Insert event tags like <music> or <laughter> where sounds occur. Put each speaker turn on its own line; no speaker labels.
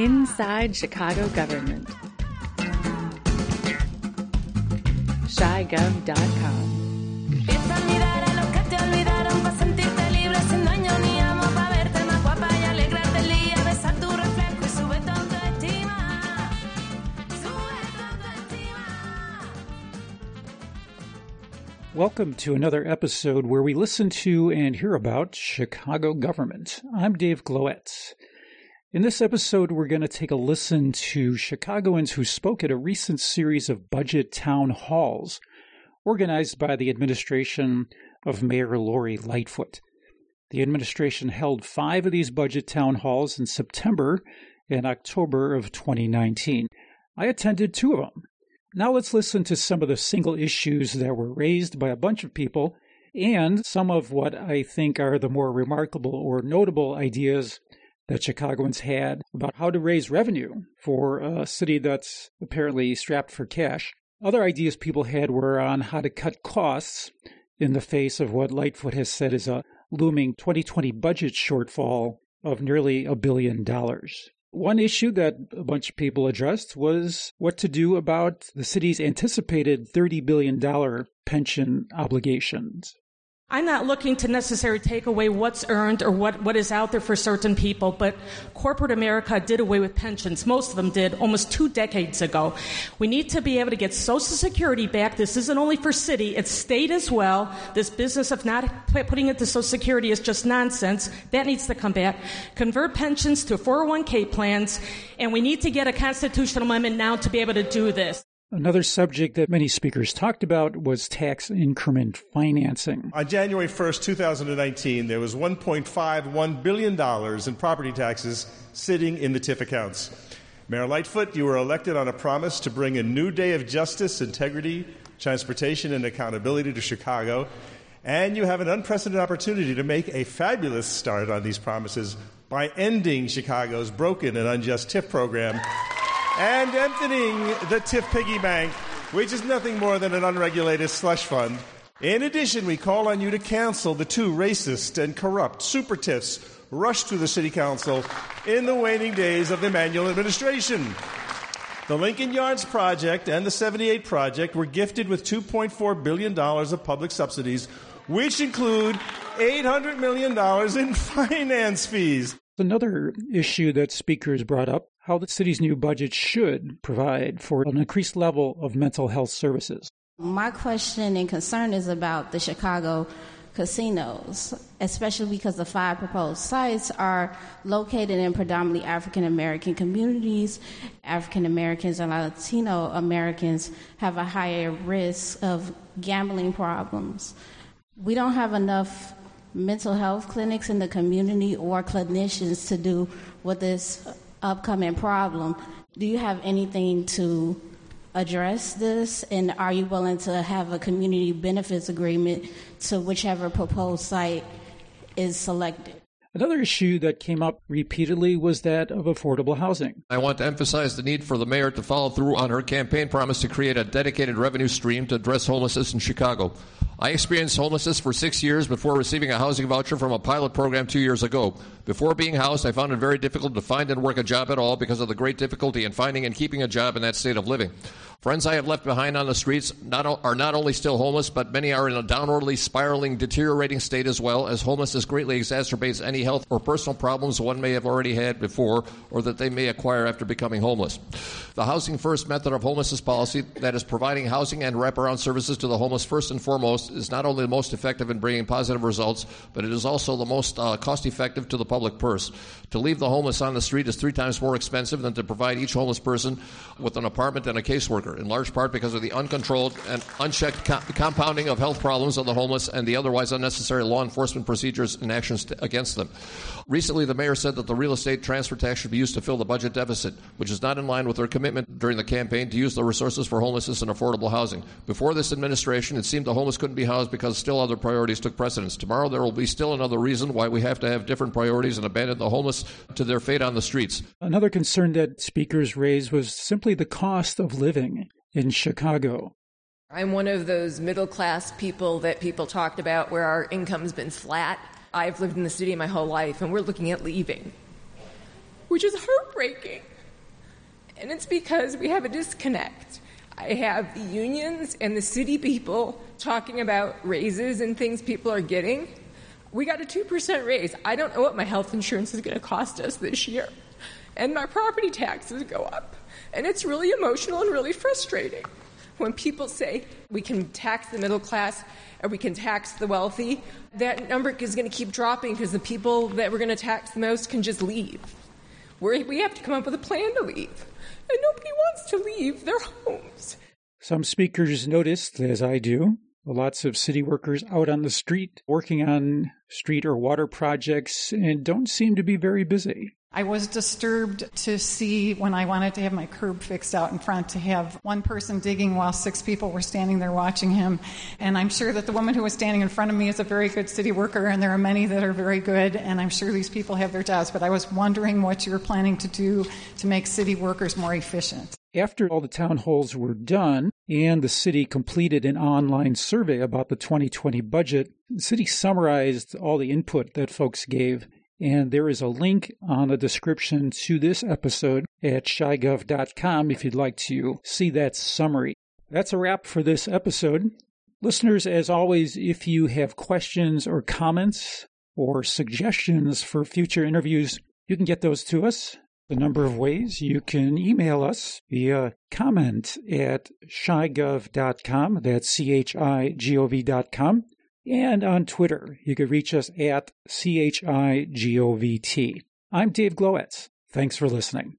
Inside Chicago Government.
Autoestima.
Welcome to another episode where we listen to and hear about Chicago government. I'm Dave Glowacz. In this episode, we're going to take a listen to Chicagoans who spoke at a recent series of budget town halls organized by the administration of Mayor Lori Lightfoot. The administration held five of these budget town halls in September and October of 2019. I attended two of them. Now let's listen to some of the single issues that were raised by a bunch of people and some of what I think are the more remarkable or notable ideas that Chicagoans had about how to raise revenue for a city that's apparently strapped for cash. Other ideas people had were on how to cut costs in the face of what Lightfoot has said is a looming 2020 budget shortfall of nearly a billion dollars. One issue that a bunch of people addressed was what to do about the city's anticipated $30 billion pension obligations.
I'm not looking to necessarily take away what's earned or what, what is out there for certain people, but corporate America did away with pensions. Most of them did almost two decades ago. We need to be able to get Social Security back. This isn't only for city, it's state as well. This business of not putting it to Social Security is just nonsense. That needs to come back. Convert pensions to 401k plans, and we need to get a constitutional amendment now to be able to do this.
Another subject that many speakers talked about was tax increment financing.
On January 1st, 2019, there was $1.51 billion in property taxes sitting in the TIF accounts. Mayor Lightfoot, you were elected on a promise to bring a new day of justice, integrity, transportation, and accountability to Chicago. And you have an unprecedented opportunity to make a fabulous start on these promises by ending Chicago's broken and unjust TIF program and emptying the TIF piggy bank, which is nothing more than an unregulated slush fund. In addition, we call on you to cancel the two racist and corrupt super TIFs rushed through the City Council in the waning days of the Emanuel administration. The Lincoln Yards Project and the 78 Project were gifted with $2.4 billion of public subsidies, which include $800 million in <laughs> finance fees.
Another issue that speakers brought up how the city's new budget should provide for an increased level of mental health services.
My question and concern is about the Chicago casinos, especially because the five proposed sites are located in predominantly African American communities. African Americans and Latino Americans have a higher risk of gambling problems. We don't have enough mental health clinics in the community or clinicians to do what this upcoming problem. Do you have anything to address this? And are you willing to have a community benefits agreement to whichever proposed site is selected?
Another issue that came up repeatedly was that of affordable housing.
I want to emphasize the need for the mayor to follow through on her campaign promise to create a dedicated revenue stream to address homelessness in Chicago. I experienced homelessness for six years before receiving a housing voucher from a pilot program two years ago. Before being housed, I found it very difficult to find and work a job at all because of the great difficulty in finding and keeping a job in that state of living. Friends I have left behind on the streets not, are not only still homeless, but many are in a downwardly spiraling, deteriorating state as well, as homelessness greatly exacerbates any health or personal problems one may have already had before or that they may acquire after becoming homeless. The Housing First method of homelessness policy, that is providing housing and wraparound services to the homeless first and foremost, is not only the most effective in bringing positive results, but it is also the most uh, cost effective to the public purse. To leave the homeless on the street is three times more expensive than to provide each homeless person with an apartment and a caseworker, in large part because of the uncontrolled and unchecked co- compounding of health problems of the homeless and the otherwise unnecessary law enforcement procedures and actions t- against them. Recently, the mayor said that the real estate transfer tax should be used to fill the budget deficit, which is not in line with her commitment during the campaign to use the resources for homelessness and affordable housing. Before this administration, it seemed the homeless couldn't be housed because still other priorities took precedence. Tomorrow, there will be still another reason why we have to have different priorities and abandon the homeless to their fate on the streets.
Another concern that speakers raised was simply the cost of living in Chicago.
I'm one of those middle class people that people talked about where our income's been flat. I've lived in the city my whole life, and we're looking at leaving.
which is heartbreaking. And it's because we have a disconnect. I have the unions and the city people talking about raises and things people are getting. We got a 2% raise. I don't know what my health insurance is going to cost us this year. And my property taxes go up. And it's really emotional and really frustrating when people say we can tax the middle class or we can tax the wealthy. That number is going to keep dropping because the people that we're going to tax the most can just leave. We're, we have to come up with a plan to leave. And nobody wants to leave their homes.
Some speakers noticed, as I do, lots of city workers out on the street working on street or water projects and don't seem to be very busy.
I was disturbed to see when I wanted to have my curb fixed out in front to have one person digging while six people were standing there watching him. And I'm sure that the woman who was standing in front of me is a very good city worker, and there are many that are very good, and I'm sure these people have their jobs. But I was wondering what you're planning to do to make city workers more efficient.
After all the town halls were done and the city completed an online survey about the 2020 budget, the city summarized all the input that folks gave and there is a link on the description to this episode at chigov.com if you'd like to see that summary. That's a wrap for this episode. Listeners, as always, if you have questions or comments or suggestions for future interviews, you can get those to us. A number of ways. You can email us via comment at chigov.com. That's C H I G O V.com. And on Twitter, you can reach us at CHIGOVT. I'm Dave Glowacz. Thanks for listening.